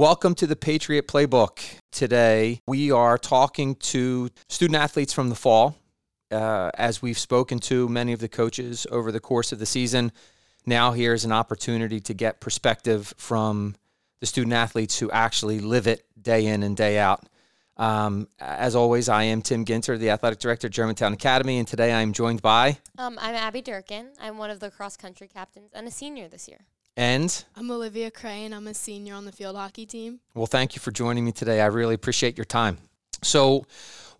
Welcome to the Patriot Playbook. Today, we are talking to student athletes from the fall. Uh, as we've spoken to many of the coaches over the course of the season, now here's an opportunity to get perspective from the student athletes who actually live it day in and day out. Um, as always, I am Tim Ginter, the athletic director at Germantown Academy, and today I'm joined by. Um, I'm Abby Durkin. I'm one of the cross country captains and a senior this year. And I'm Olivia Krey. I'm a senior on the field hockey team. Well, thank you for joining me today. I really appreciate your time. So,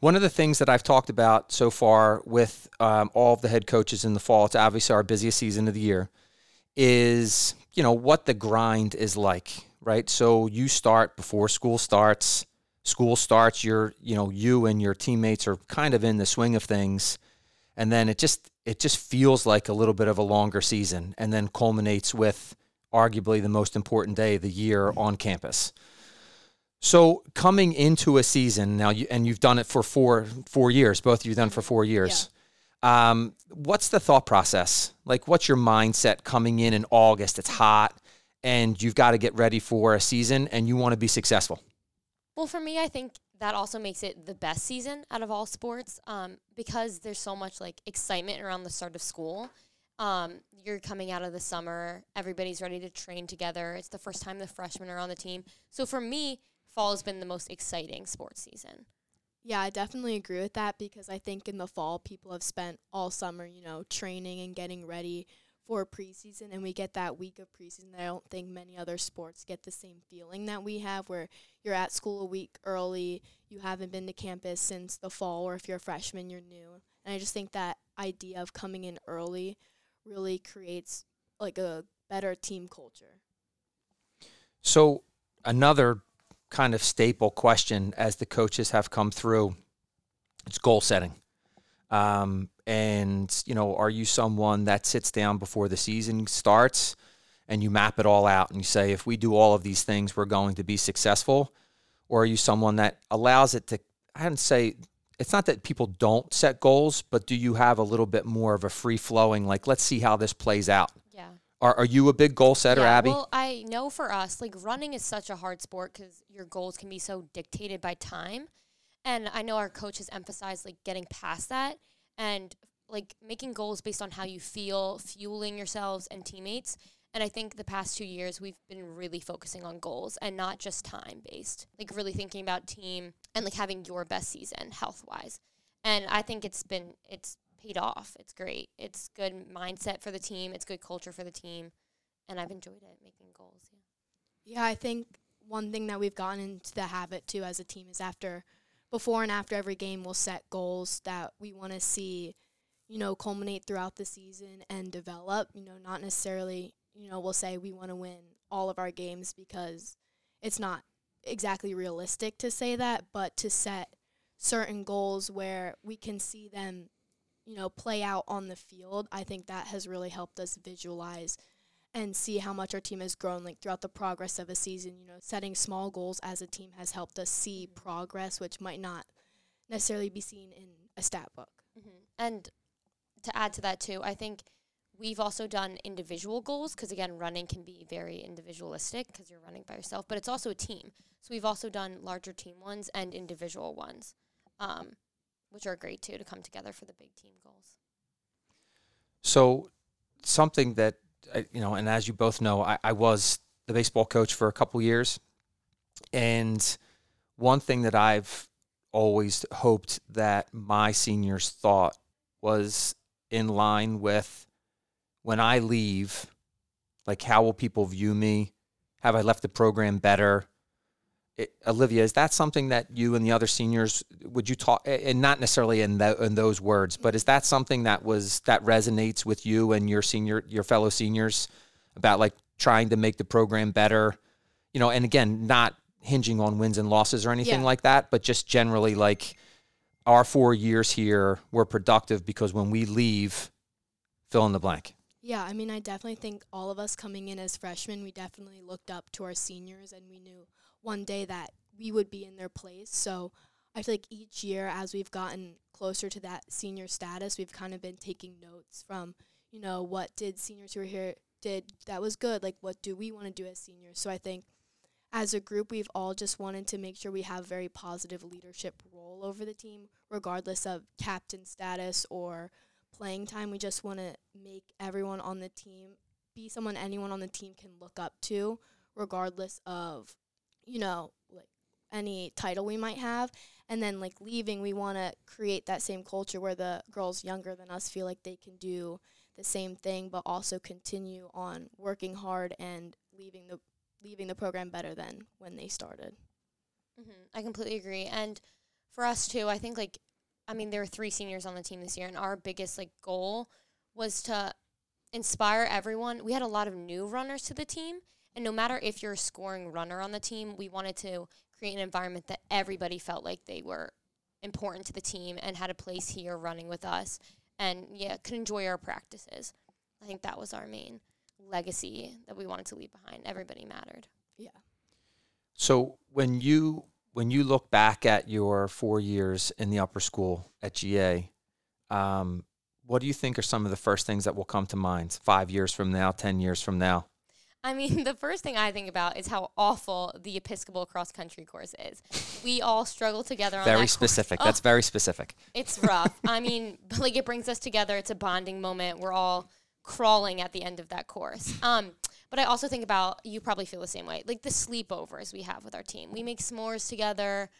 one of the things that I've talked about so far with um, all of the head coaches in the fall, it's obviously our busiest season of the year, is you know what the grind is like, right? So you start before school starts. School starts. You're you know you and your teammates are kind of in the swing of things, and then it just it just feels like a little bit of a longer season, and then culminates with arguably the most important day of the year on campus. So coming into a season now, you, and you've done it for four four years. Both of you done for four years. Yeah. Um, what's the thought process? Like, what's your mindset coming in in August? It's hot, and you've got to get ready for a season, and you want to be successful. Well, for me, I think that also makes it the best season out of all sports um, because there's so much like excitement around the start of school um, you're coming out of the summer, everybody's ready to train together. It's the first time the freshmen are on the team. So for me, fall has been the most exciting sports season. Yeah, I definitely agree with that because I think in the fall people have spent all summer, you know, training and getting ready for preseason and we get that week of preseason. I don't think many other sports get the same feeling that we have where you're at school a week early, you haven't been to campus since the fall or if you're a freshman you're new. And I just think that idea of coming in early really creates like a better team culture. So another kind of staple question as the coaches have come through, it's goal setting. Um, and you know, are you someone that sits down before the season starts and you map it all out and you say, if we do all of these things, we're going to be successful? Or are you someone that allows it to, I didn't say it's not that people don't set goals, but do you have a little bit more of a free flowing, like, let's see how this plays out? Yeah. Are, are you a big goal setter, yeah, Abby? Well, I know for us, like, running is such a hard sport because your goals can be so dictated by time. And I know our coaches emphasize, like, getting past that and, like, making goals based on how you feel, fueling yourselves and teammates. And I think the past two years we've been really focusing on goals and not just time based. Like really thinking about team and like having your best season health wise. And I think it's been it's paid off. It's great. It's good mindset for the team. It's good culture for the team. And I've enjoyed it making goals. Yeah. Yeah, I think one thing that we've gotten into the habit too as a team is after before and after every game we'll set goals that we want to see you know culminate throughout the season and develop you know not necessarily you know, we'll say we want to win all of our games because it's not exactly realistic to say that, but to set certain goals where we can see them, you know, play out on the field, I think that has really helped us visualize and see how much our team has grown like throughout the progress of a season, you know, setting small goals as a team has helped us see progress which might not necessarily be seen in a stat book. Mm-hmm. And to add to that too, I think We've also done individual goals because, again, running can be very individualistic because you're running by yourself, but it's also a team. So we've also done larger team ones and individual ones, um, which are great too to come together for the big team goals. So, something that, you know, and as you both know, I, I was the baseball coach for a couple years. And one thing that I've always hoped that my seniors thought was in line with when I leave, like how will people view me? Have I left the program better? It, Olivia, is that something that you and the other seniors would you talk, and not necessarily in, the, in those words, but is that something that was that resonates with you and your senior, your fellow seniors about like trying to make the program better? You know, and again, not hinging on wins and losses or anything yeah. like that, but just generally like our four years here were productive because when we leave, fill in the blank. Yeah, I mean, I definitely think all of us coming in as freshmen, we definitely looked up to our seniors and we knew one day that we would be in their place. So I feel like each year, as we've gotten closer to that senior status, we've kind of been taking notes from, you know, what did seniors who were here did that was good? Like, what do we want to do as seniors? So I think as a group, we've all just wanted to make sure we have very positive leadership role over the team, regardless of captain status or playing time. We just want to make everyone on the team be someone anyone on the team can look up to, regardless of, you know, like any title we might have. And then, like, leaving, we want to create that same culture where the girls younger than us feel like they can do the same thing, but also continue on working hard and leaving the leaving the program better than when they started. hmm I completely agree. And for us too, I think like, I mean, there were three seniors on the team this year, and our biggest like goal was to inspire everyone. We had a lot of new runners to the team, and no matter if you're a scoring runner on the team, we wanted to create an environment that everybody felt like they were important to the team and had a place here running with us, and yeah, could enjoy our practices. I think that was our main legacy that we wanted to leave behind. Everybody mattered. Yeah. So when you when you look back at your four years in the upper school at GA, um, what do you think are some of the first things that will come to mind five years from now, ten years from now? I mean, the first thing I think about is how awful the Episcopal cross country course is. We all struggle together on that Very course. specific. Oh, That's very specific. it's rough. I mean, like it brings us together. It's a bonding moment. We're all crawling at the end of that course. Um, but I also think about you probably feel the same way. Like the sleepovers we have with our team. We make s'mores together.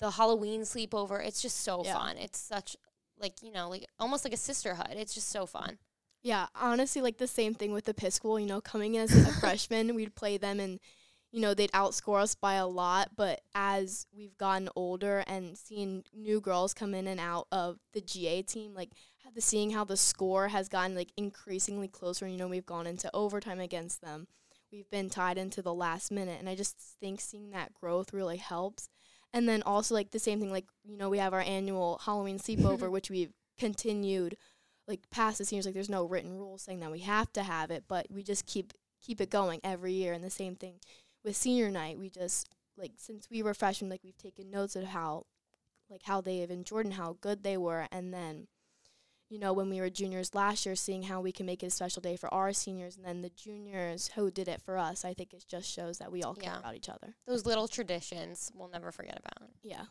The Halloween sleepover. It's just so Yeah. fun. It's such like you know like almost like a sisterhood. It's just so fun. Yeah, honestly, like the same thing with Episcopal. You know, coming in as a freshman, we'd play them and, you know, they'd outscore us by a lot. But as we've gotten older and seen new girls come in and out of the GA team, like the seeing how the score has gotten like increasingly closer. You know, we've gone into overtime against them. We've been tied into the last minute, and I just think seeing that growth really helps. And then also like the same thing, like you know, we have our annual Halloween sleepover, which we've continued like past the seniors like there's no written rule saying that we have to have it but we just keep keep it going every year. And the same thing with senior night. We just like since we were freshmen like we've taken notes of how like how they have enjoyed and how good they were. And then you know when we were juniors last year seeing how we can make it a special day for our seniors and then the juniors who did it for us i think it just shows that we all care about each other. Those little traditions we'll never forget about. yeah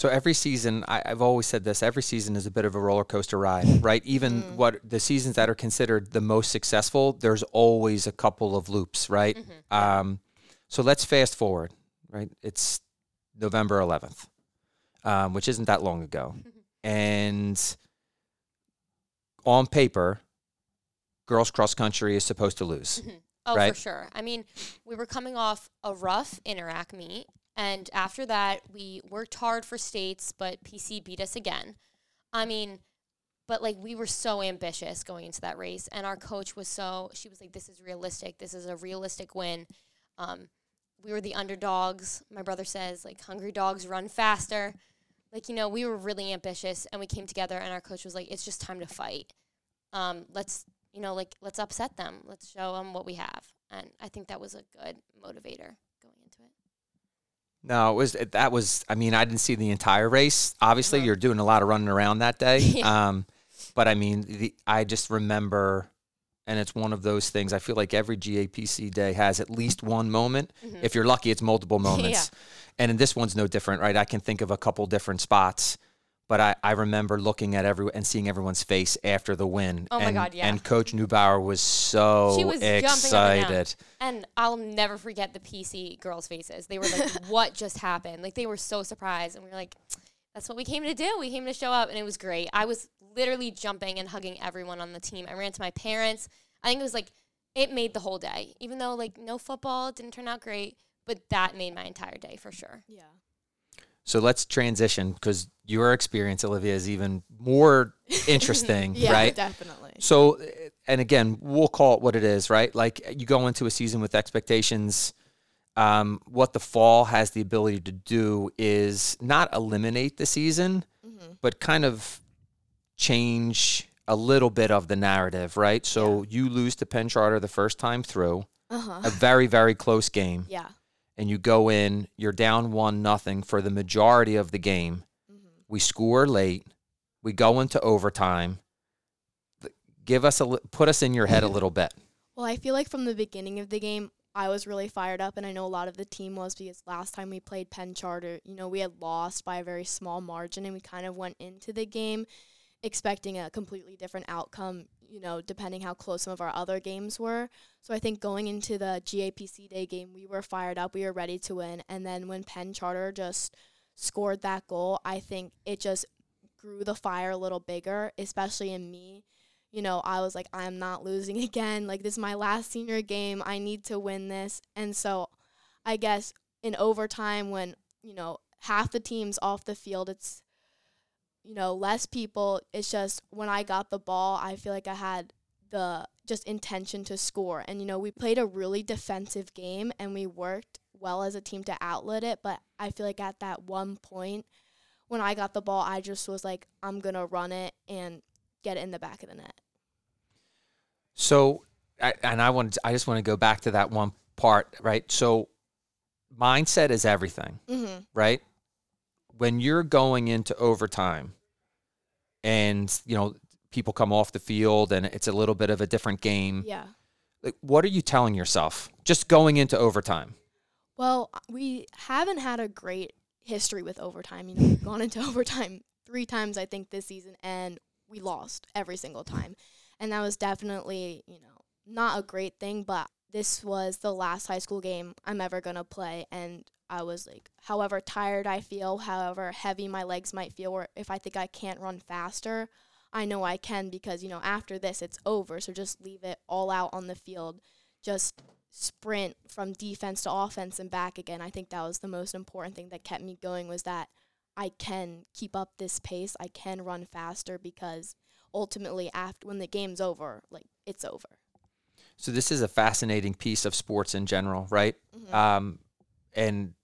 So every season, I, I've always said this: every season is a bit of a roller coaster ride, right? Even Mm. what the seasons that are considered the most successful, there's always a couple of loops, right? Mhm. Um, so let's fast forward, right? It's November 11th, um, which isn't that long ago, and on paper, girls cross country is supposed to lose. Mhm. Oh, Right? for sure. I mean, we were coming off a rough Inter-Ac meet, and after that, we worked hard for states, but PC beat us again. I mean, but like we were so ambitious going into that race, and our coach was so she was like, "This is realistic. This is a realistic win." Um, we were the underdogs. My brother says like, "Hungry dogs run faster." Like you know, we were really ambitious, and we came together, and our coach was like, "It's just time to fight. Um, let's you know, like let's upset them. Let's show them what we have." And I think that was a good motivator. No, it was that was. I mean, I didn't see the entire race. Obviously, Uh-huh. you're doing a lot of running around that day. Yeah. Um, but I mean, the, I just remember, and it's one of those things. I feel like every GAPC day has at least one moment. Mhm. If you're lucky, it's multiple moments. And this one's no different, right? I can think of a couple different spots. But I, I remember looking at every and seeing everyone's face after the win. Oh my and, God, yeah. And Coach Neubauer was so She was jumping up and down. excited. And I'll never forget the PC girls' faces. They were like, "What just happened?" Like they were so surprised, and we were like, "That's what we came to do. We came to show up," and it was great. I was literally jumping and hugging everyone on the team. I ran to my parents. I think it was like it made the whole day, even though like no football didn't turn out great, but that made my entire day for sure. yeah So let's transition because your experience, Olivia, is even more interesting, yeah right? definitely So, uh, and again, we'll call it what it is, right? Like you go into a season with expectations. Um, what the fall has the ability to do is not eliminate the season, hmm but kind of change a little bit of the narrative, right? So you lose to Penn Charter the first time through, uh-huh a very, very close game, yeah and you go in, you're down one nothing for the majority of the game. hmm We score late. We go into overtime. Give us a li- put us in your head a little bit. Well, I feel like from the beginning of the game, I was really fired up, and I know a lot of the team was because last time we played Penn Charter, you know, we had lost by a very small margin, and we kind of went into the game expecting a completely different outcome, you know, depending how close some of our other games were. So I think going into the GAPC Day game, we were fired up, we were ready to win, and then when Penn Charter just scored that goal, I think it just grew the fire a little bigger, especially in me. You know, I was like, I'm not losing again. Like, this is my last senior game. I need to win this. And so I guess in overtime, when, you know, half the team's off the field, it's, you know, less people. It's just when I got the ball, I feel like I had the just intention to score. And, you know, we played a really defensive game and we worked well as a team to outlet it. But I feel like at that one point, when I got the ball, I just was like, I'm going to run it and get it in the back of the net. So, I, and I want I just want to go back to that one part, right? So, mindset is everything, Mm-hmm. right? When you're going into overtime, and you know people come off the field, and it's a little bit of a different game. Yeah. Like, what are you telling yourself just going into overtime? Well, we haven't had a great history with overtime. You know, we've gone into overtime three times, I think, this season, and we lost every single time. And that was definitely, you know, not a great thing, but this was the last high school game I'm ever going to play. And I was like, however tired I feel, however heavy my legs might feel, or if I think I can't run faster, I know I can because, you know, after this, it's over. So just leave it all out on the field. Just sprint from defense to offense and back again. I think that was the most important thing that kept me going was that I can keep up this pace. I can run faster because ultimately after when the game's over, like it's over. So this is a fascinating piece of sports in general, right? Mhm. Um, and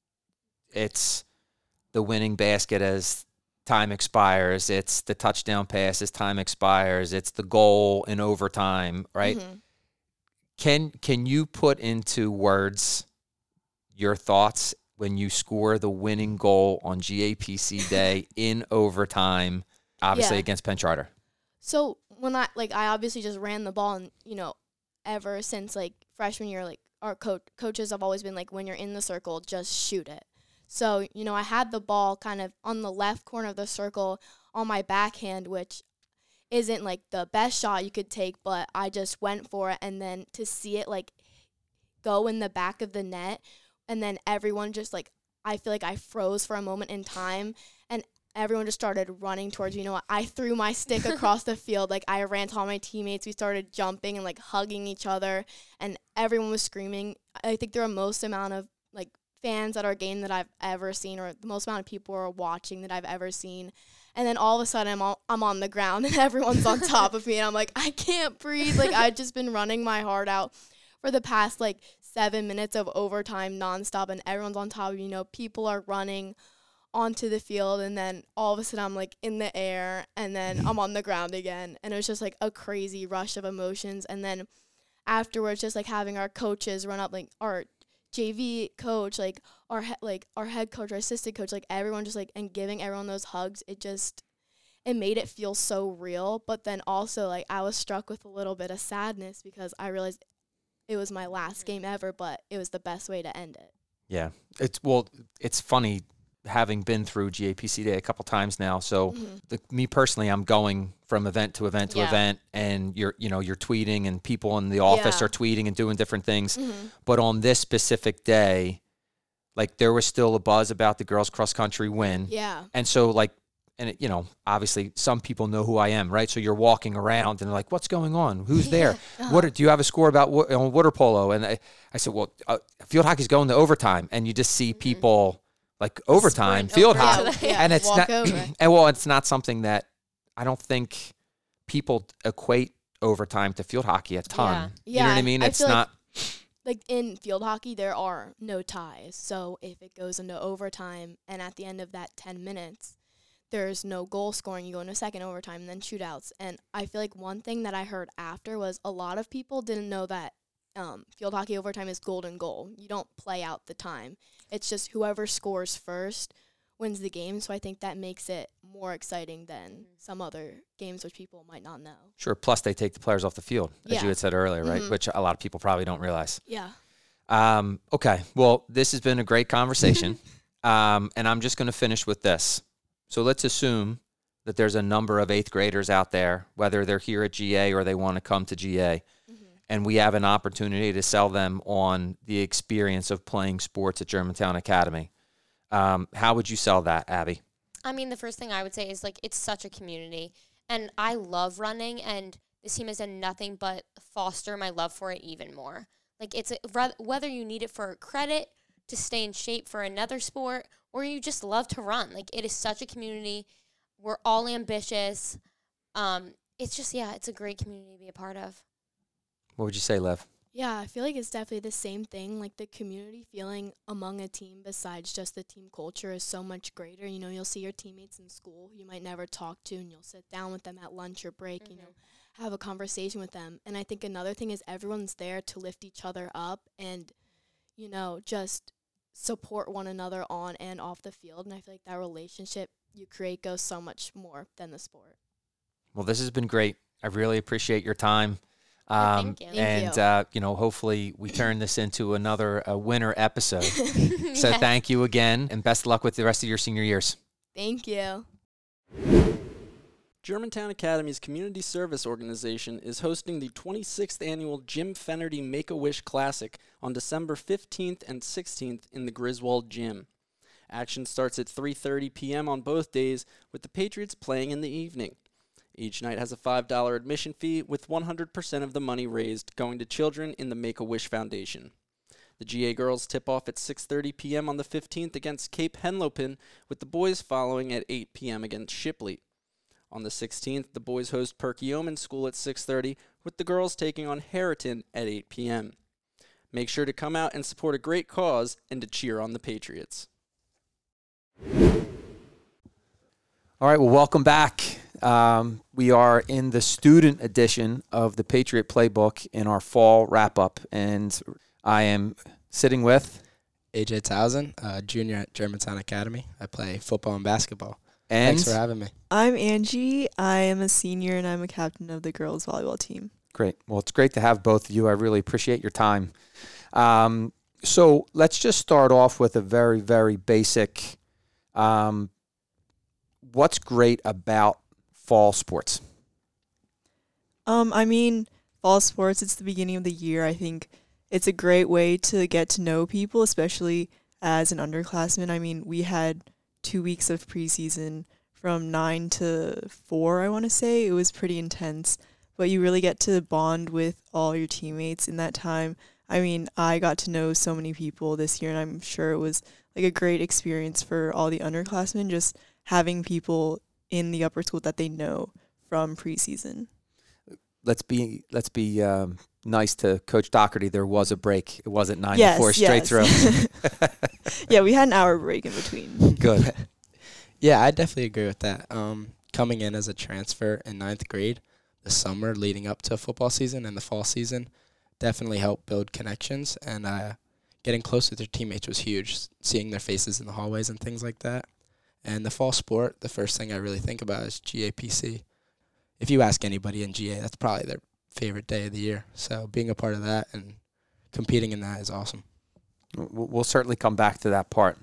it's the winning basket as time expires. It's the touchdown pass as time expires. It's the goal in overtime, right? Mhm. Can can you put into words your thoughts when you score the winning goal on GAPC day in overtime, obviously Yeah. against Penn Charter? So when I like I obviously just ran the ball and you know ever since like freshman year like our coach coaches have always been like when you're in the circle just shoot it. So you know I had the ball kind of on the left corner of the circle on my backhand which isn't like the best shot you could take but I just went for it and then to see it like go in the back of the net and then everyone just like I feel like I froze for a moment in time and everyone just started running towards me. You know what? I threw my stick across the field. Like I ran to all my teammates. We started jumping and like hugging each other and everyone was screaming. I think there were most amount of like fans at our game that I've ever seen or the most amount of people are watching that I've ever seen. And then all of a sudden I'm all, I'm on the ground and everyone's on top of me and I'm like I can't breathe. Like I've just been running my heart out for the past like 7 minutes of overtime nonstop and everyone's on top of me. You know, people are running onto the field and then all of a sudden I'm like in the air and then I'm on the ground again and it was just like a crazy rush of emotions and then afterwards just like having our coaches run up like our JV coach like our he- like our head coach our assistant coach like everyone just like and giving everyone those hugs it just it made it feel so real. But then also like I was struck with a little bit of sadness because I realized it was my last game ever but it was the best way to end it. Yeah, it's well, it's funny having been through GAPC Day a couple times now. So, Mhm. the, me personally, I'm going from event to event to Yeah. event, and you're you know you're tweeting, and people in the office Yeah. are tweeting and doing different things. Mhm. But on this specific day, like there was still a buzz about the girls cross country win, yeah and so like. And it, you know, obviously, some people know who I am, right? So you're walking around and they're like, "What's going on? Who's there? What do you have a score about on water polo?" And I, I said, "Well, uh, field hockey's going to overtime," and you just see people like overtime field over hockey, yeah, and it's not, over. and well, it's not something that I don't think people equate overtime to field hockey a ton. Yeah. You know what I mean? I It's feel like- not. like in field hockey there are no ties so if it goes into overtime and at the end of that 10 minutes there's no goal scoring you go into second overtime and then shootouts and i feel like one thing that i heard after was a lot of people didn't know that um, field hockey overtime is golden goal you don't play out the time it's just whoever scores first wins the game so i think that makes it more exciting than Mhm. some other games which people might not know Sure. Plus, they take the players off the field, as Yeah. you had said earlier, right? Mhm. Which a lot of people probably don't realize. yeah Um, okay. Well, this has been a great conversation. um, and I'm just going to finish with this. So let's assume that there's a number of eighth graders out there, whether they're here at GA or they want to come to GA, and we have an opportunity to sell them on the experience of playing sports at Germantown Academy. Um, how would you sell that, Abby? I mean, the first thing I would say is like it's such a community, and I love running, and this team has done nothing but foster my love for it even more. Like it's a, whether you need it for credit to stay in shape for another sport, or you just love to run. Like it is such a community. We're all ambitious. Um, it's just yeah, it's a great community to be a part of. What would you say, Lev? Yeah, I feel like it's definitely the same thing. Like the community feeling among a team, besides just the team culture, is so much greater. You know, you'll see your teammates in school you might never talk to, and you'll sit down with them at lunch or break, you know, mm-hmm. have a conversation with them. And I think another thing is everyone's there to lift each other up and, you know, just support one another on and off the field. And I feel like that relationship you create goes so much more than the sport. Well, this has been great. I really appreciate your time. Yeah, Um, thank you. Thank and you. Uh, you know, hopefully, we turn this into another uh, winner episode. So Yes. thank you again, and best of luck with the rest of your senior years. Thank you. Germantown Academy's community service organization is hosting the 26th annual Jim Fennerty Make a Wish Classic on December 15th and 16th in the Griswold Gym. Action starts at 3:30 p.m. on both days with the Patriots playing in the evening. Each night has a $5 admission fee with 100% of the money raised going to children in the Make a Wish Foundation. The GA girls tip off at 6:30 p.m. on the 15th against Cape Henlopen with the boys following at 8 p.m. against Shipley. On the 16th, the boys host Perky Perkiomen School at 6:30 with the girls taking on Harriton at 8 p.m. Make sure to come out and support a great cause and to cheer on the Patriots. All right, well, welcome back. Um, we are in the student edition of the Patriot Playbook in our fall wrap up, and I am sitting with AJ Towsen, uh, junior at Germantown Academy. I play football and basketball. and Thanks for having me. I'm Angie. I am a senior and I'm a captain of the girls volleyball team. Great. Well, it's great to have both of you. I really appreciate your time. Um, so let's just start off with a very, very basic. Um, what's great about fall sports? Um, I mean, fall sports, it's the beginning of the year. I think it's a great way to get to know people, especially as an underclassman. I mean, we had two weeks of preseason from nine to four, I want to say. It was pretty intense, but you really get to bond with all your teammates in that time. I mean, I got to know so many people this year, and I'm sure it was like a great experience for all the underclassmen, just having people in the upper school that they know from preseason. Let's be let's be um, nice to Coach Doherty. There was a break. It wasn't nine to four straight yes. through. yeah, we had an hour break in between. Good. Yeah, I definitely agree with that. Um, coming in as a transfer in ninth grade, the summer leading up to football season and the fall season definitely helped build connections and uh, getting close with your teammates was huge. Seeing their faces in the hallways and things like that. And the fall sport, the first thing I really think about is GAPC. If you ask anybody in GA, that's probably their favorite day of the year. So being a part of that and competing in that is awesome. We'll we'll certainly come back to that part.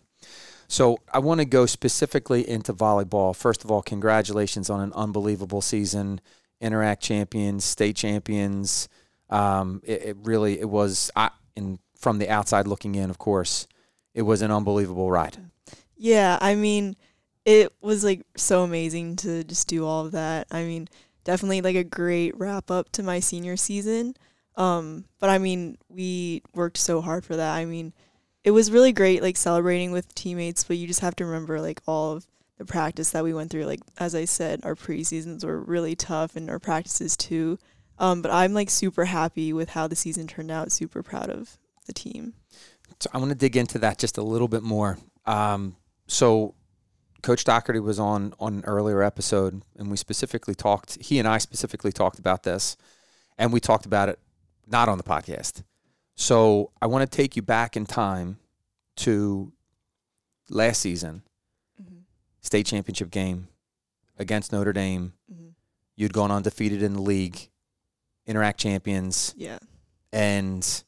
So I want to go specifically into volleyball. First of all, congratulations on an unbelievable season. Inter-Ac champions, state champions. Um, it, it really it was. I, in from the outside looking in, of course, it was an unbelievable ride. Yeah, I mean, it was like so amazing to just do all of that. I mean, definitely like a great wrap up to my senior season. Um, but I mean, we worked so hard for that. I mean, it was really great like celebrating with teammates, but you just have to remember like all of the practice that we went through. Like as I said, our preseasons were really tough and our practices too. Um, but I'm like super happy with how the season turned out, super proud of the team. So I want to dig into that just a little bit more. Um, so Coach Doherty was on on an earlier episode, and we specifically talked. He and I specifically talked about this, and we talked about it not on the podcast. So I want to take you back in time to last season, Mm-hmm. state championship game against Notre Dame. Mm-hmm. You'd gone undefeated in the league, Inter-Ac champions, Yeah. and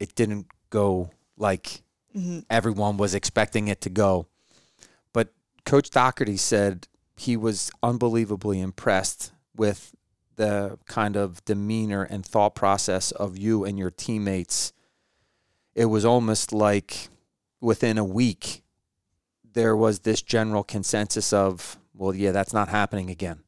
it didn't go like hmm everyone was expecting it to go. Coach Doherty said he was unbelievably impressed with the kind of demeanor and thought process of you and your teammates. It was almost like within a week, there was this general consensus of, well, yeah, that's not happening again.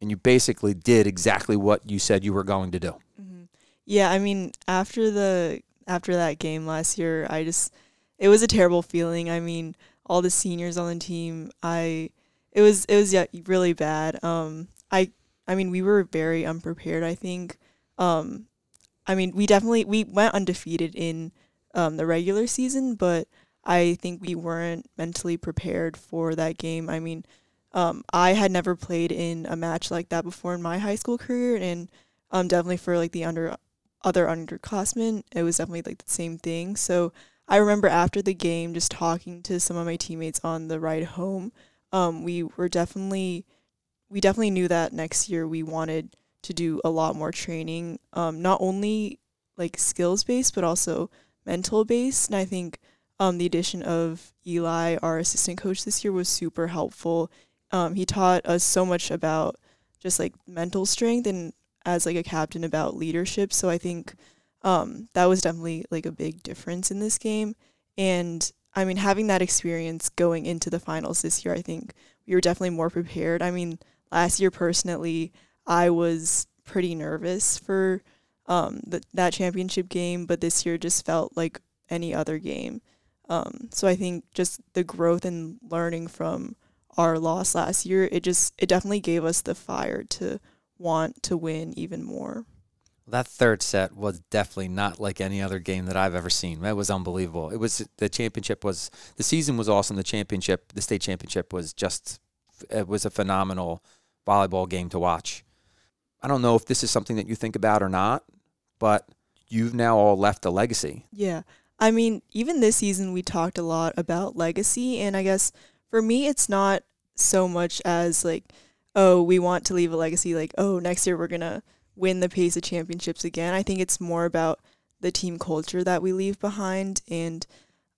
And you basically did exactly what you said you were going to do. Mm-hmm. Yeah, I mean, after the after that game last year, I just it was a terrible feeling. I mean, all the seniors on the team, I it was it was yeah, really bad. Um, I I mean, we were very unprepared. I think. Um, I mean, we definitely we went undefeated in um, the regular season, but I think we weren't mentally prepared for that game. I mean, um, I had never played in a match like that before in my high school career, and um, definitely for like the under other underclassmen, it was definitely like the same thing. So I remember after the game, just talking to some of my teammates on the ride home. Um, we were definitely, we definitely knew that next year we wanted to do a lot more training, um, not only like skills based, but also mental based. And I think um, the addition of Eli, our assistant coach this year, was super helpful. Um, he taught us so much about just like mental strength and as like a captain about leadership. So I think um, that was definitely like a big difference in this game. And I mean, having that experience going into the finals this year, I think we were definitely more prepared. I mean, last year personally, I was pretty nervous for um, th- that championship game, but this year just felt like any other game. Um, so I think just the growth and learning from our loss last year, it just it definitely gave us the fire to want to win even more. That third set was definitely not like any other game that I've ever seen. That was unbelievable. It was the championship was the season was awesome. The championship, the state championship was just it was a phenomenal volleyball game to watch. I don't know if this is something that you think about or not, but you've now all left a legacy. Yeah. I mean, even this season, we talked a lot about legacy. And I guess for me, it's not so much as like, oh, we want to leave a legacy, like, oh, next year we're going to win the PAISAA championships again. I think it's more about the team culture that we leave behind. And,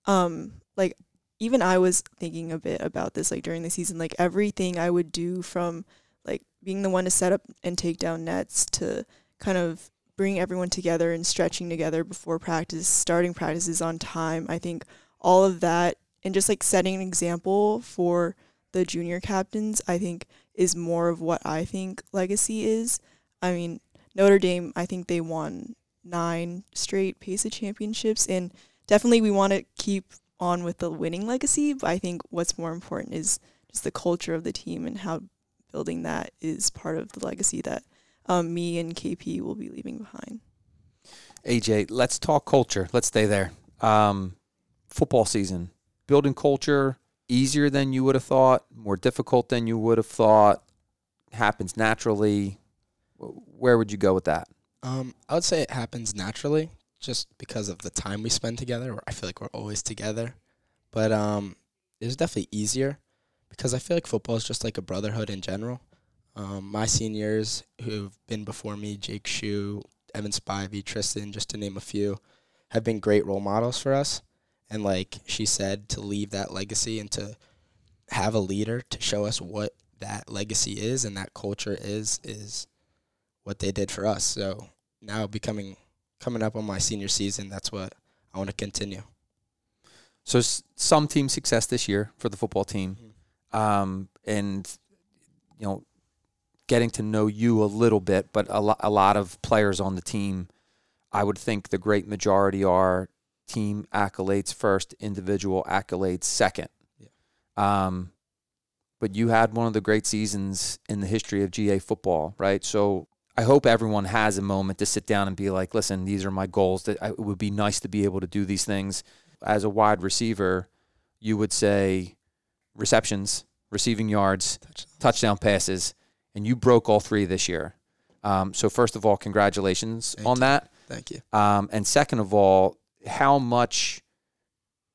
um, like, even I was thinking a bit about this, like, during the season, like, everything I would do from, like, being the one to set up and take down nets to kind of bring everyone together and stretching together before practice, starting practices on time. I think all of that and just like setting an example for the junior captains, I think is more of what I think legacy is. I mean, Notre Dame, I think they won nine straight PAISAA championships, and definitely we want to keep on with the winning legacy. But I think what's more important is just the culture of the team and how building that is part of the legacy that um, me and KP will be leaving behind. AJ, let's talk culture. Let's stay there. Um, football season, building culture easier than you would have thought, more difficult than you would have thought, happens naturally. Where would you go with that? Um, I would say it happens naturally, just because of the time we spend together. I feel like we're always together, but um, it was definitely easier because I feel like football is just like a brotherhood in general. Um, my seniors who've been before me, Jake Shu, Evan Spivey, Tristan, just to name a few, have been great role models for us. And like she said, to leave that legacy and to have a leader to show us what that legacy is and that culture is is what they did for us. So now becoming coming up on my senior season, that's what I want to continue. So s- some team success this year for the football team, um, and you know, getting to know you a little bit, but a, lo- a lot of players on the team, I would think the great majority are team accolades first, individual accolades second. Yeah. Um, but you had one of the great seasons in the history of GA football, right? So I hope everyone has a moment to sit down and be like, listen, these are my goals. That it would be nice to be able to do these things. As a wide receiver, you would say receptions, receiving yards, touchdown passes, and you broke all three this year. Um, so first of all, congratulations Thank on you. that. Thank you. Um, and second of all, how much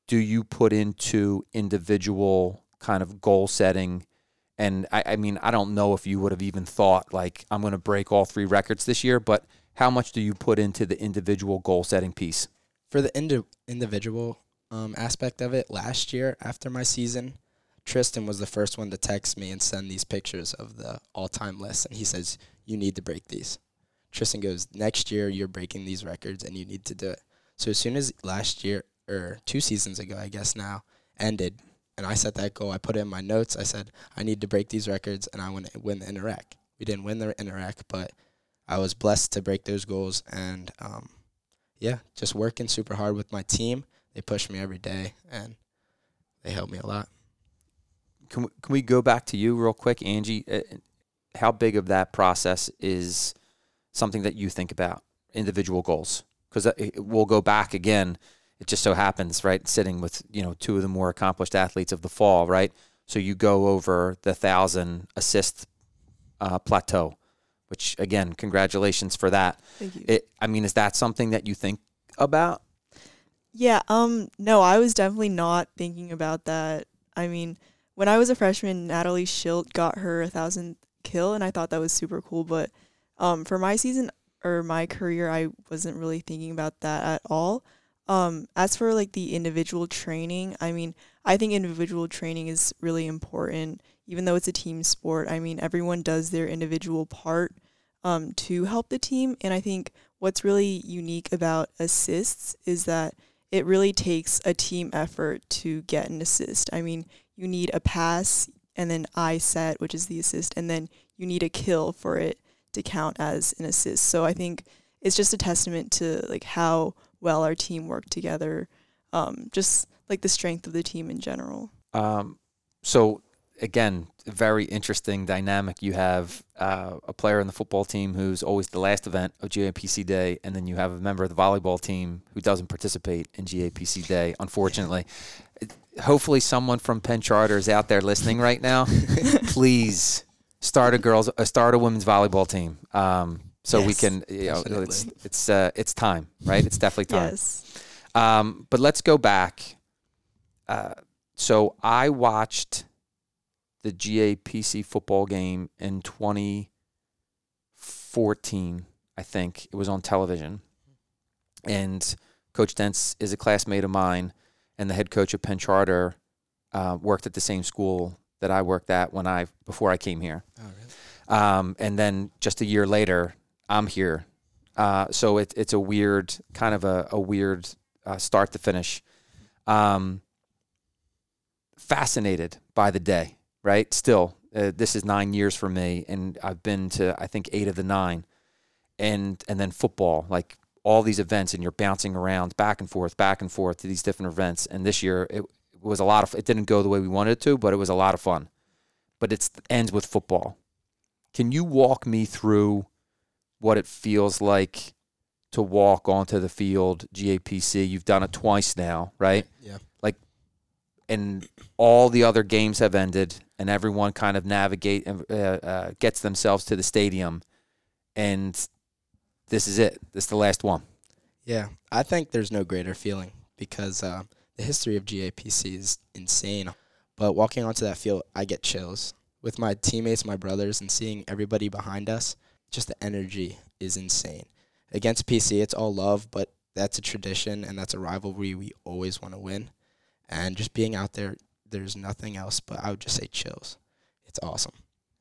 do you put into individual kind of goal setting? And I, I mean, I don't know if you would have even thought like I'm going to break all three records this year, but how much do you put into the individual goal setting piece? for the indi- individual um, aspect of it, last year after my season, Tristan was the first one to text me and send these pictures of the all-time list, and he says you need to break these. Tristan goes, next year you're breaking these records and you need to do it. So as soon as last year or two seasons ago, I guess now ended, and I set that goal, I put in my notes. I said I need to break these records and I want to win the Inter-Ac. We didn't win the Inter-Ac, but I was blessed to break those goals and um, yeah, just working super hard with my team. They push me every day and they help me a lot. Can we, can we go back to you real quick, Angie? Uh, how big of that process is something that you think about individual goals? Because we'll go back again. It just so happens, right? Sitting with you know two of the more accomplished athletes of the fall, right? So you go over the thousand assist uh, plateau, which again, congratulations for that. Thank you. It, I mean, is that something that you think about? Yeah, um, no, I was definitely not thinking about that. I mean, when I was a freshman, Natalie Schilt got her a thousand kill, and I thought that was super cool. But um, for my season or my career, I wasn't really thinking about that at all. Um, as for like the individual training, I mean, I think individual training is really important, even though it's a team sport. I mean, everyone does their individual part um, to help the team, and I think what's really unique about assists is that it really takes a team effort to get an assist. I mean, you need a pass and then I set, which is the assist, and then you need a kill for it to count as an assist. So I think it's just a testament to like how well our team worked together, um, just like the strength of the team in general. Um, so again, very interesting dynamic. You have uh, a player in the football team who's always the last event of GAPC Day, and then you have a member of the volleyball team who doesn't participate in GAPC Day, unfortunately. Hopefully, someone from Penn Charter is out there listening right now. Please start a girls, uh, start a women's volleyball team, um, so we can. You know, definitely. it's it's uh, it's time, right? It's definitely time. Yes. Um, but let's go back. Uh, so I watched the GAPC football game in 2014, I think. It was on television. And Coach Dents is a classmate of mine, and the head coach of Penn Charter uh, worked at the same school that I worked at when I before I came here. Oh, really? Um, and then just a year later, I'm here. Uh, so it, it's a weird, kind of a, a weird uh, start to finish. Um, fascinated by the day, right? Still, uh, this is nine years for me, and I've been to I think eight of the nine, and and then football, like all these events, and you're bouncing around back and forth, back and forth to these different events. And this year, it was a lot of. It didn't go the way we wanted it to, but it was a lot of fun. But it ends with football. Can you walk me through what it feels like to walk onto the field, GAPC? You've done it twice now, right? Yeah. Like, and all the other games have ended, and everyone kind of navigate and uh, uh, gets themselves to the stadium, and this is it. This is the last one. Yeah, I think there's no greater feeling because uh, the history of GAPC is insane. But walking onto that field, I get chills with my teammates, my brothers, and seeing everybody behind us. Just the energy is insane. Against PC, it's all love, but that's a tradition and that's a rivalry we always want to win. And just being out there, there's nothing else but I would just say chills. It's awesome.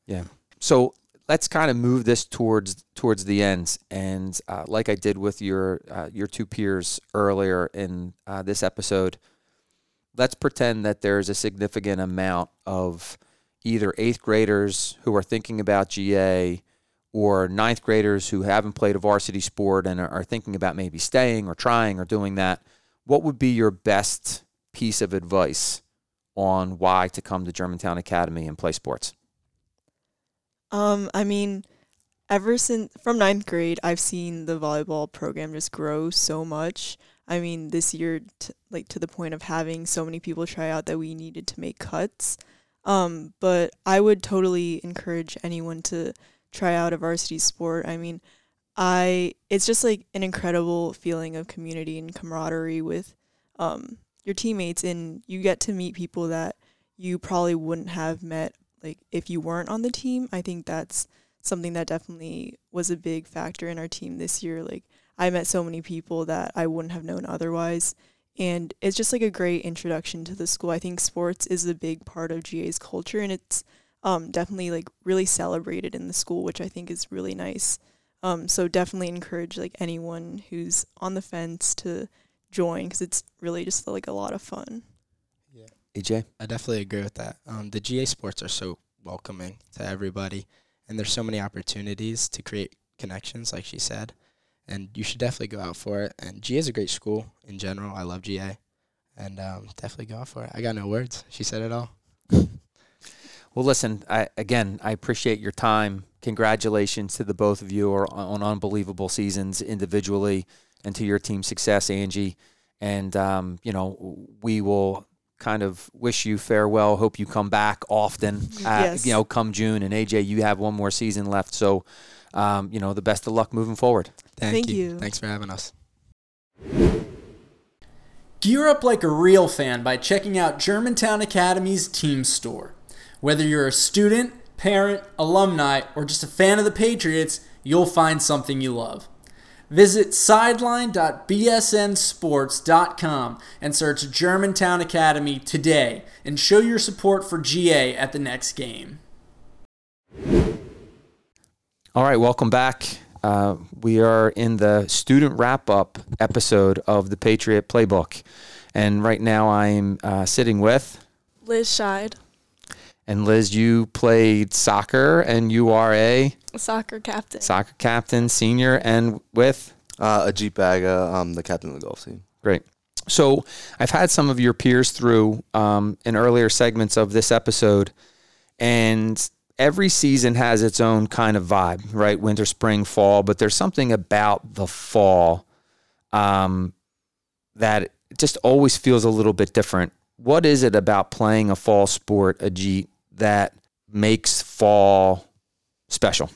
Yeah. So let's kind of move this towards towards the ends, and uh, like I did with your uh, your two peers earlier in uh, this episode, let's pretend that there's a significant amount of either eighth graders who are thinking about GA or ninth graders who haven't played a varsity sport and are, thinking about maybe staying or trying or doing that. What would be your best piece of advice on why to come to Germantown Academy and play sports? Um, I mean, ever since from ninth grade, I've seen the volleyball program just grow so much. I mean, this year, t- like to the point of having so many people try out that we needed to make cuts. Um, but I would totally encourage anyone to try out a varsity sport. I mean, I it's just like an incredible feeling of community and camaraderie with um, your teammates, and you get to meet people that you probably wouldn't have met like if you weren't on the team. I think that's something that definitely was a big factor in our team this year. Like I met so many people that I wouldn't have known otherwise. And it's just like a great introduction to the school. I think sports is a big part of GA's culture and it's um, definitely like really celebrated in the school, which I think is really nice. Um, so definitely encourage like anyone who's on the fence to join because it's really just like a lot of fun. Yeah. AJ? I definitely agree with that. Um, the GA sports are so welcoming to everybody, and there's so many opportunities to create connections, like she said. And you should definitely go out for it. And GA is a great school in general. I love GA, and um, definitely go out for it. I got no words. She said it all. Well, listen, I, again, I appreciate your time. Congratulations to the both of you are on unbelievable seasons individually and to your team success, Angie. And, um, you know, we will kind of wish you farewell. Hope you come back often, uh, Yes. you know, come June. And AJ, you have one more season left. So, um, you know, the best of luck moving forward. Thank, Thank you. you. Thanks for having us. Gear up like a real fan by checking out Germantown Academy's team store. Whether you're a student, parent, alumni, or just a fan of the Patriots, you'll find something you love. Visit sideline.bsnsports.com and search Germantown Academy today and show your support for GA at the next game. All right, welcome back. Uh, we are in the student wrap up episode of the Patriot Playbook. And right now I'm uh, sitting with, Liz Scheid, and Liz, you played soccer and you are a soccer captain. soccer captain, senior, and with. Uh, Ajeet Bagga, I'm the captain of the golf team. Great. So I've had some of your peers through um, in earlier segments of this episode, and every season has its own kind of vibe, right? Winter, spring, fall, but there's something about the fall um, that just always feels a little bit different. What is it about playing a fall sport, Ajit, that makes fall special?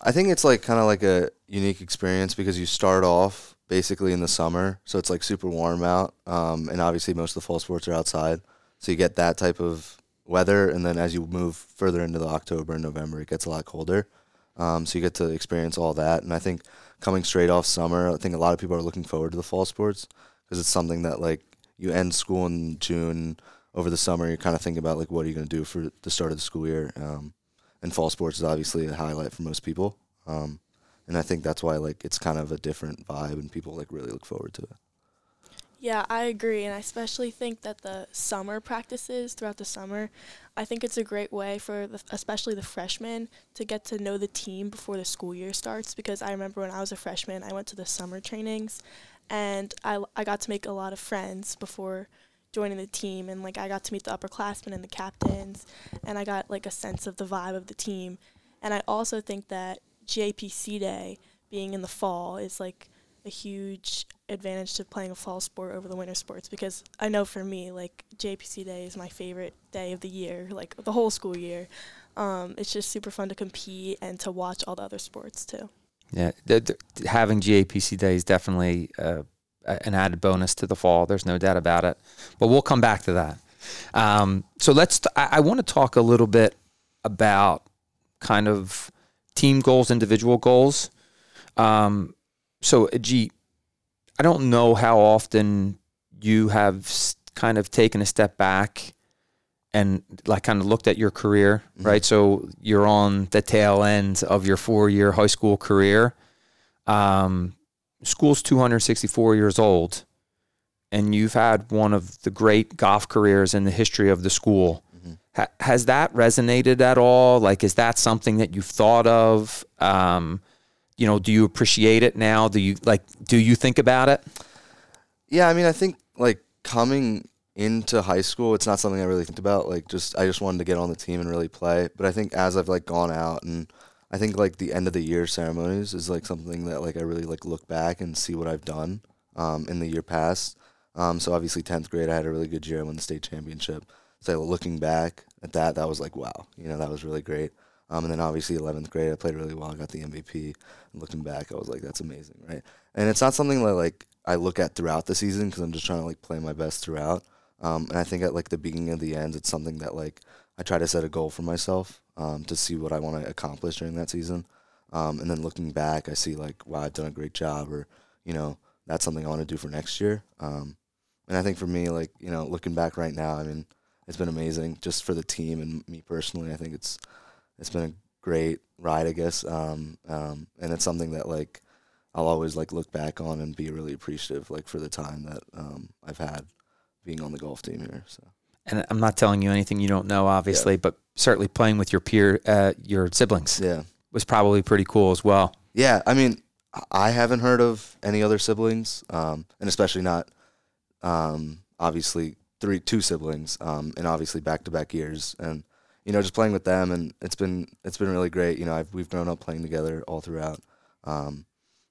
I think it's like kind of like a unique experience because you start off basically in the summer, so it's like super warm out, um, and obviously most of the fall sports are outside, so you get that type of weather, and then as you move further into the October and November, it gets a lot colder, um, so you get to experience all that, and I think coming straight off summer, I think a lot of people are looking forward to the fall sports because it's something that like you end school in June. Over the summer, you're kind of thinking about like what are you going to do for the start of the school year. Um, and fall sports is obviously a highlight for most people. Um, and I think that's why like it's kind of a different vibe, and people like really look forward to it. Yeah, I agree, and I especially think that the summer practices throughout the summer, I think it's a great way for the, especially the freshmen to get to know the team before the school year starts. Because I remember when I was a freshman, I went to the summer trainings, and I, I got to make a lot of friends before joining the team, and like I got to meet the upperclassmen and the captains, and I got like a sense of the vibe of the team, and I also think that GAPC Day being in the fall is like a huge advantage to playing a fall sport over the winter sports because I know for me, like GAPC Day is my favorite day of the year, like the whole school year. Um, it's just super fun to compete and to watch all the other sports too. Yeah, th- th- having GAPC Day is definitely uh, an added bonus to the fall. There's no doubt about it. But we'll come back to that. Um, so let's. T- I, I want to talk a little bit about kind of team goals, individual goals. Um, so, Ajeet, I don't know how often you have s- kind of taken a step back and like kind of looked at your career, Mhm. right? So you're on the tail end of your four year high school career. Um, school's 264 years old, and you've had one of the great golf careers in the history of the school. Mhm. Ha- has that resonated at all? Like, is that something that you've thought of? Um, you know, do you appreciate it now? Do you like? Do you think about it? Yeah, I mean, I think like coming into high school, it's not something I really think about. Like, just I just wanted to get on the team and really play. But I think as I've like gone out and I think like the end of the year ceremonies is like something that like I really like look back and see what I've done um, in the year past. Um, so obviously, tenth grade, I had a really good year. I won the state championship. So looking back at that, that was like wow, you know, that was really great. Um, and then obviously eleventh grade, I played really well. I got the MVP. And looking back, I was like, that's amazing, right? And it's not something that like I look at throughout the season because I'm just trying to like play my best throughout. Um, and I think at like the beginning of the end, it's something that like I try to set a goal for myself um, to see what I want to accomplish during that season. Um, and then looking back, I see like, wow, I've done a great job, or you know, that's something I want to do for next year. Um, and I think for me, like you know, looking back right now, I mean, it's been amazing just for the team and me personally. I think it's it's been a great ride, I guess. Um, um, and it's something that like I'll always like look back on and be really appreciative, like for the time that um, I've had being on the golf team here. So. And I'm not telling you anything you don't know, obviously, but certainly playing with your peer, uh, your siblings, Yeah. was probably pretty cool as well. Yeah, I mean, I haven't heard of any other siblings, um, and especially not, um, obviously three, two siblings, um, and obviously back to back years, and you know, just playing with them, and it's been it's been really great. You know, I've, we've grown up playing together all throughout, um,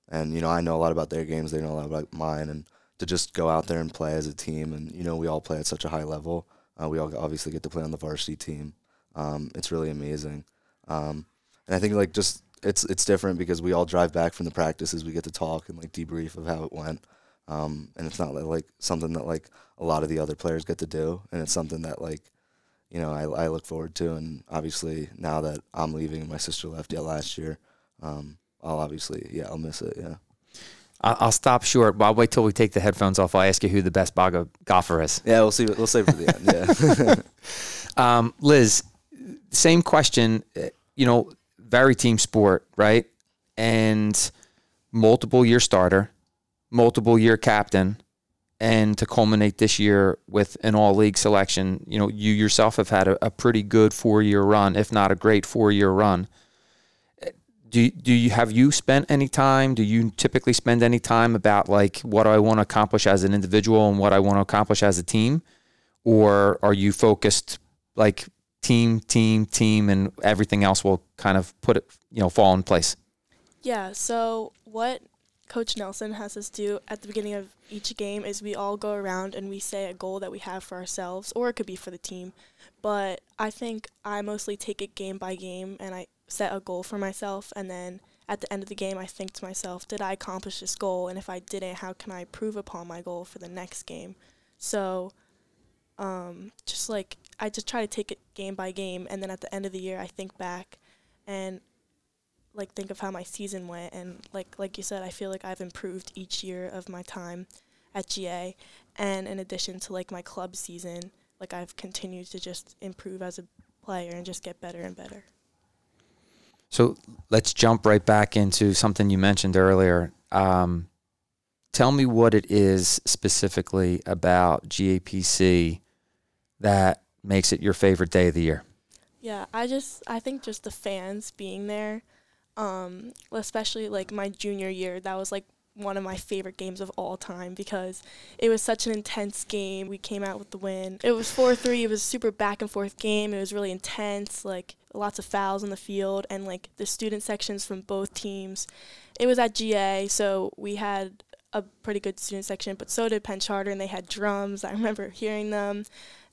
and you know, I know a lot about their games, they know a lot about mine, and to just go out there and play as a team, and you know, we all play at such a high level. Uh, we all obviously get to play on the varsity team. Um, it's really amazing, um, and I think like just it's it's different because we all drive back from the practices. We get to talk and like debrief of how it went, um, and it's not li- like something that like a lot of the other players get to do, and it's something that like you know I, I look forward to. And obviously now that I'm leaving my sister left yeah last year, um, I'll obviously yeah I'll miss it yeah I'll stop short. But I'll wait till we take the headphones off. I'll ask you who the best Bagga golfer is. yeah we'll see we'll save it for the end yeah Um, Liz, same question. uh, You know, very team sport, right? And multiple year starter, multiple year captain, and to culminate this year with an all league selection. You know, you yourself have had a, a pretty good four year run, if not a great four year run. Do, do you have you spent any time? Do you typically spend any time about like what do I want to accomplish as an individual and what I want to accomplish as a team? Or are you focused like team, team, team, and everything else will kind of put it, you know, fall in place. Yeah, so what Coach Nelson has us do at the beginning of each game is we all go around and we say a goal that we have for ourselves, or it could be for the team. But I think I mostly take it game by game and I set a goal for myself. And then at the end of the game, I think to myself, did I accomplish this goal? And if I didn't, how can I improve upon my goal for the next game? So um, just like I just try to take it game by game. And then at the end of the year, I think back and like think of how my season went and like like you said I feel like I've improved each year of my time at GA and in addition to like my club season like I've continued to just improve as a player and just get better and better. So let's jump right back into something you mentioned earlier. Um, tell me what it is specifically about GAPC that makes it your favorite day of the year. Yeah, I just I think just the fans being there, um, especially like my junior year, that was like one of my favorite games of all time because it was such an intense game. We came out with the win. It was 4-3. It was a super back and forth game. It was really intense, like lots of fouls on the field and like the student sections from both teams. It was at GA, so we had a pretty good student section, but so did Penn Charter and they had drums. I remember hearing them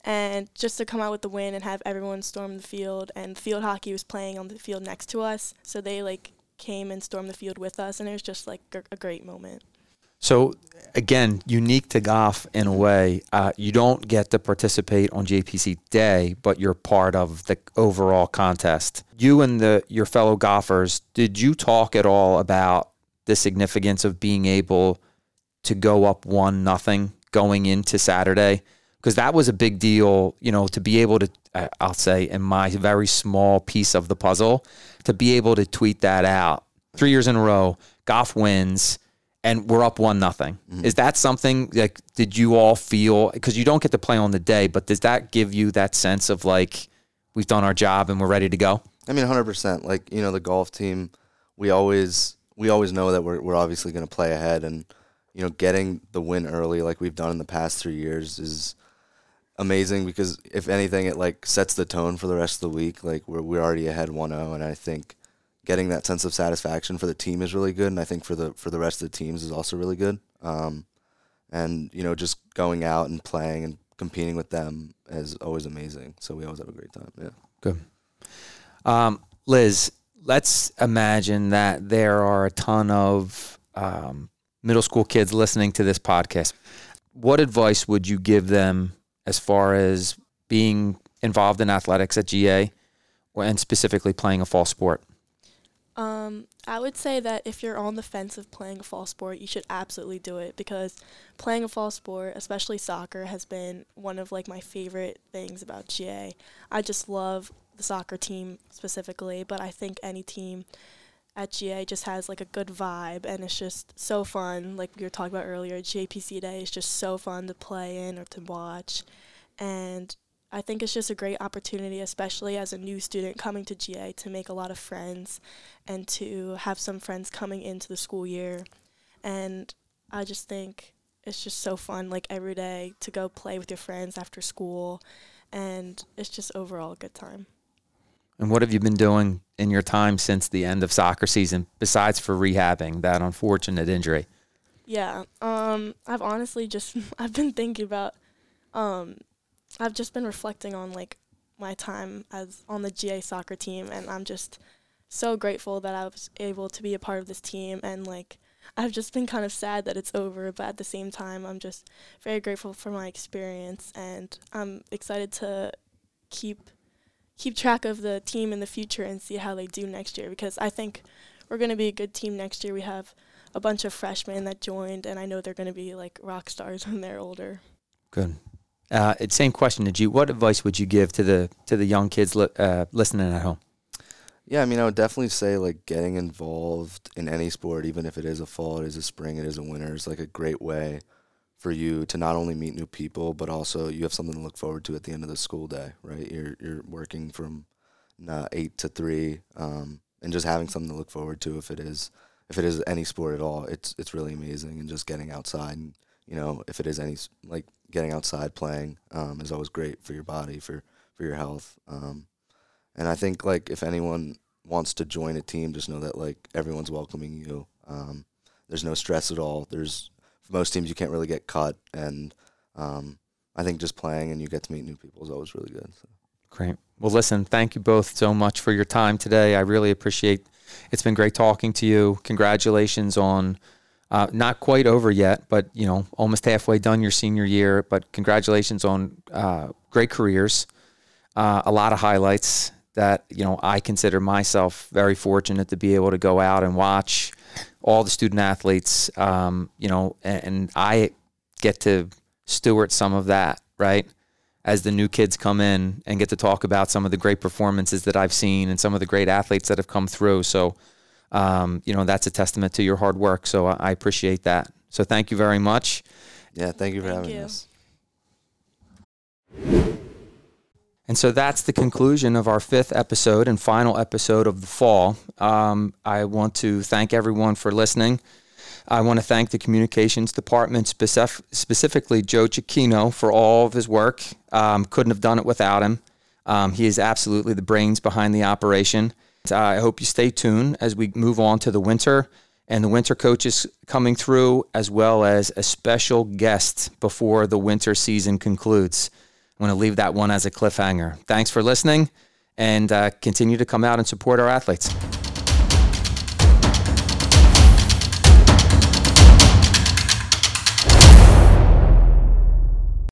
and just to come out with the win and have everyone storm the field and field hockey was playing on the field next to us so they like came and stormed the field with us and it was just like a great moment So again, unique to golf in a way. Uh, you don't get to participate on GAPC Day, but you're part of the overall contest. You and the your fellow golfers, did you talk at all about the significance of being able to go up one nothing going into Saturday? Because that was a big deal, you know, to be able to. I- I'll say in my very small piece of the puzzle, to be able to tweet that out three years in a row, golf wins and we're up one nothing. Is that something like did you all feel because you don't get to play on the day, but does that give you that sense of like we've done our job and we're ready to go? I mean, hundred percent. Like you know, the golf team, we always we always know that we're we're obviously going to play ahead, and you know, getting the win early, like we've done in the past three years, is amazing because if anything, it like sets the tone for the rest of the week. Like we're we're already ahead 1-0, and I think getting that sense of satisfaction for the team is really good, and I think for the for the rest of the teams is also really good. Um, and you know, just going out and playing and competing with them is always amazing. So we always have a great time. Yeah. Good. Um, Liz, let's imagine that there are a ton of um, middle school kids listening to this podcast. What advice would you give them as far as being involved in athletics at GA and specifically playing a fall sport? Um, I would say that if you're on the fence of playing a fall sport, you should absolutely do it because playing a fall sport, especially soccer, has been one of like my favorite things about GA. I just love the soccer team specifically, but I think any team at GA just has like a good vibe and it's just so fun. Like we were talking about earlier, GAPC Day is just so fun to play in or to watch. And I think it's just a great opportunity, especially as a new student coming to GA, to make a lot of friends and to have some friends coming into the school year. And I just think it's just so fun, like every day, to go play with your friends after school. And it's just overall a good time. And what have you been doing in your time since the end of soccer season, besides for rehabbing that unfortunate injury? Yeah, um, I've honestly just I've been thinking about um, I've just been reflecting on like my time as on the GA soccer team, and I'm just so grateful that I was able to be a part of this team. And like, I've just been kind of sad that it's over, but at the same time, I'm just very grateful for my experience, and I'm excited to keep keep track of the team in the future and see how they do next year because I think we're going to be a good team next year. We have a bunch of freshmen that joined, and I know they're going to be like rock stars when they're older. Good. Uh, same question to you. What advice would you give to the to the young kids li- uh, listening at home? Yeah, I mean, I would definitely say like getting involved in any sport, even if it is a fall, it is a spring, it is a winter, is like a great way for you to not only meet new people, but also you have something to look forward to at the end of the school day, right? You're you're working from uh, eight to three, um, and just having something to look forward to. If it is if it is any sport at all, it's it's really amazing, and just getting outside, and you know, if it is any like getting outside playing um, is always great for your body for for your health. Um, and I think like if anyone wants to join a team, just know that like everyone's welcoming you. Um, there's no stress at all. There's for most teams you can't really get cut, and um, I think just playing and you get to meet new people is always really good. So. Great. Well, listen, thank you both so much for your time today. I really appreciate. It's been great talking to you. Congratulations on uh, not quite over yet, but you know, almost halfway done your senior year. But congratulations on uh, great careers, uh, a lot of highlights that you know I consider myself very fortunate to be able to go out and watch all the student athletes. Um, you know, and, and I get to steward some of that, right? As the new kids come in and get to talk about some of the great performances that I've seen and some of the great athletes that have come through. So um, you know, that's a testament to your hard work. So I, appreciate that. So thank you very much. Yeah, thank you for thank having you. us. And so that's the conclusion of our fifth episode and final episode of the fall. Um, I want to thank everyone for listening. I want to thank the communications department, specif- specifically Joe Cicchino, for all of his work. Um, couldn't have done it without him. Um, he is absolutely the brains behind the operation. Uh, I hope you stay tuned as we move on to the winter and the winter coaches coming through, as well as a special guest before the winter season concludes. I'm going to leave that one as a cliffhanger. Thanks for listening and uh, continue to come out and support our athletes.